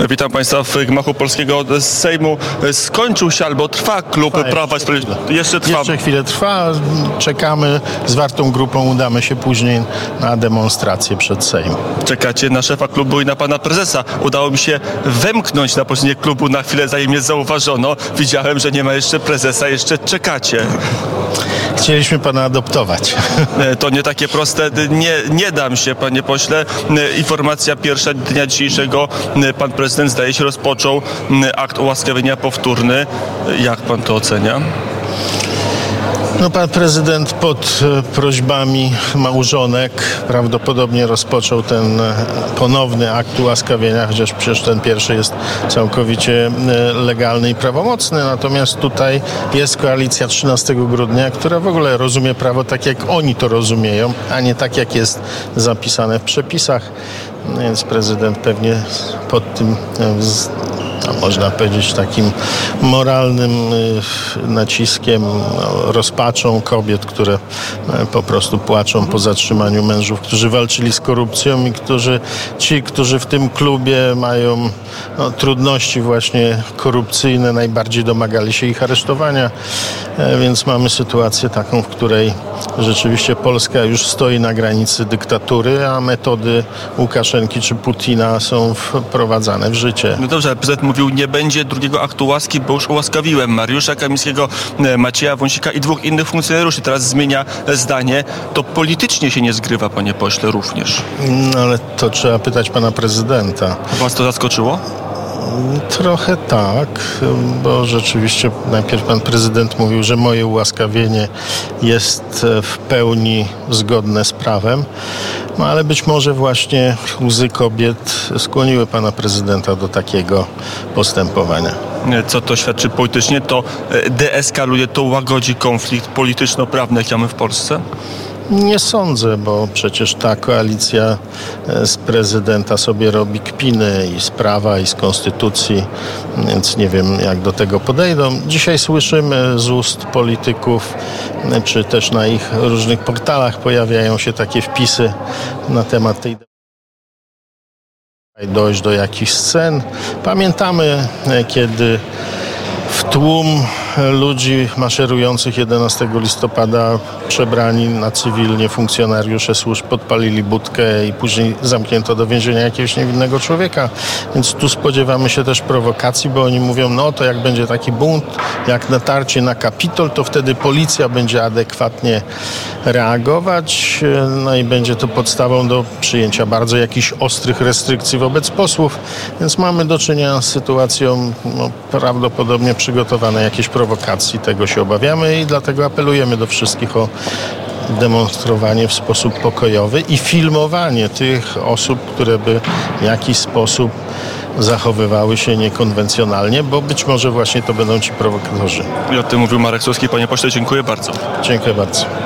Witam Państwa w gmachu polskiego Sejmu. Skończył się albo trwa klub Prawa i Sprawiedliwości. Jeszcze trwa. Jeszcze chwilę trwa, czekamy, z wartą grupą udamy się później na demonstrację przed Sejm. Czekacie na szefa klubu i na pana prezesa. Udało mi się wemknąć na posiedzenie klubu na chwilę, zanim mnie zauważono. Widziałem, że nie ma jeszcze prezesa, jeszcze czekacie. Chcieliśmy pana adoptować. E, To nie takie proste. Nie, nie dam się, panie pośle. E, Informacja pierwsza dnia dzisiejszego. E, Pan prezydent zdaje się rozpoczął akt ułaskawienia powtórny. Jak pan to ocenia? No, pan prezydent pod e, prośbami małżonek prawdopodobnie rozpoczął ten e, ponowny akt ułaskawienia, chociaż przecież ten pierwszy jest całkowicie e, legalny i prawomocny. Natomiast tutaj jest koalicja 13 grudnia, która w ogóle rozumie prawo tak, jak oni to rozumieją, a nie tak, jak jest zapisane w przepisach. Więc prezydent pewnie pod tym a można powiedzieć takim moralnym y, naciskiem, no, rozpaczą kobiet, które e, po prostu płaczą po zatrzymaniu mężów, którzy walczyli z korupcją i którzy, ci, którzy w tym klubie mają no, trudności właśnie korupcyjne, najbardziej domagali się ich aresztowania. E, Więc mamy sytuację taką, w której rzeczywiście Polska już stoi na granicy dyktatury, a metody Łukaszenki czy Putina są wprowadzane w życie. No dobrze, ale mówił, nie będzie drugiego aktu łaski, bo już ułaskawiłem Mariusza Kamińskiego, e, Macieja Wąsika i dwóch innych funkcjonariuszy. Teraz zmienia zdanie. To politycznie się nie zgrywa, panie pośle, również. No ale to trzeba pytać pana prezydenta. Was to zaskoczyło? Trochę tak, bo rzeczywiście najpierw pan prezydent mówił, że moje ułaskawienie jest w pełni zgodne z prawem, no ale być może właśnie łzy kobiet skłoniły pana prezydenta do takiego postępowania. Co to świadczy politycznie? To e, deeskaluje, to łagodzi konflikt polityczno-prawny, jaki mamy w Polsce? Nie sądzę, bo przecież ta koalicja e, z prezydenta sobie robi kpiny i z prawa, i z konstytucji, więc nie wiem, jak do tego podejdą. Dzisiaj słyszymy z ust polityków, e, czy też na ich różnych portalach pojawiają się takie wpisy na temat tej dojść do jakichś scen. Pamiętamy, e, kiedy w tłum ludzi maszerujących 11 listopada przebrani na cywilnie funkcjonariusze służb podpalili budkę i później zamknięto do więzienia jakiegoś niewinnego człowieka. Więc tu spodziewamy się też prowokacji, bo oni mówią, no to jak będzie taki bunt, jak natarcie na Kapitol, to wtedy policja będzie adekwatnie reagować, no i będzie to podstawą do przyjęcia bardzo jakichś ostrych restrykcji wobec posłów. Więc mamy do czynienia z sytuacją no, prawdopodobnie przygotowane jakieś prowokacji. Tego się obawiamy i dlatego apelujemy do wszystkich o demonstrowanie w sposób pokojowy i filmowanie tych osób, które by w jakiś sposób zachowywały się niekonwencjonalnie, bo być może właśnie to będą ci prowokatorzy. I o tym mówił Marek Suski. Panie pośle, dziękuję bardzo. Dziękuję bardzo.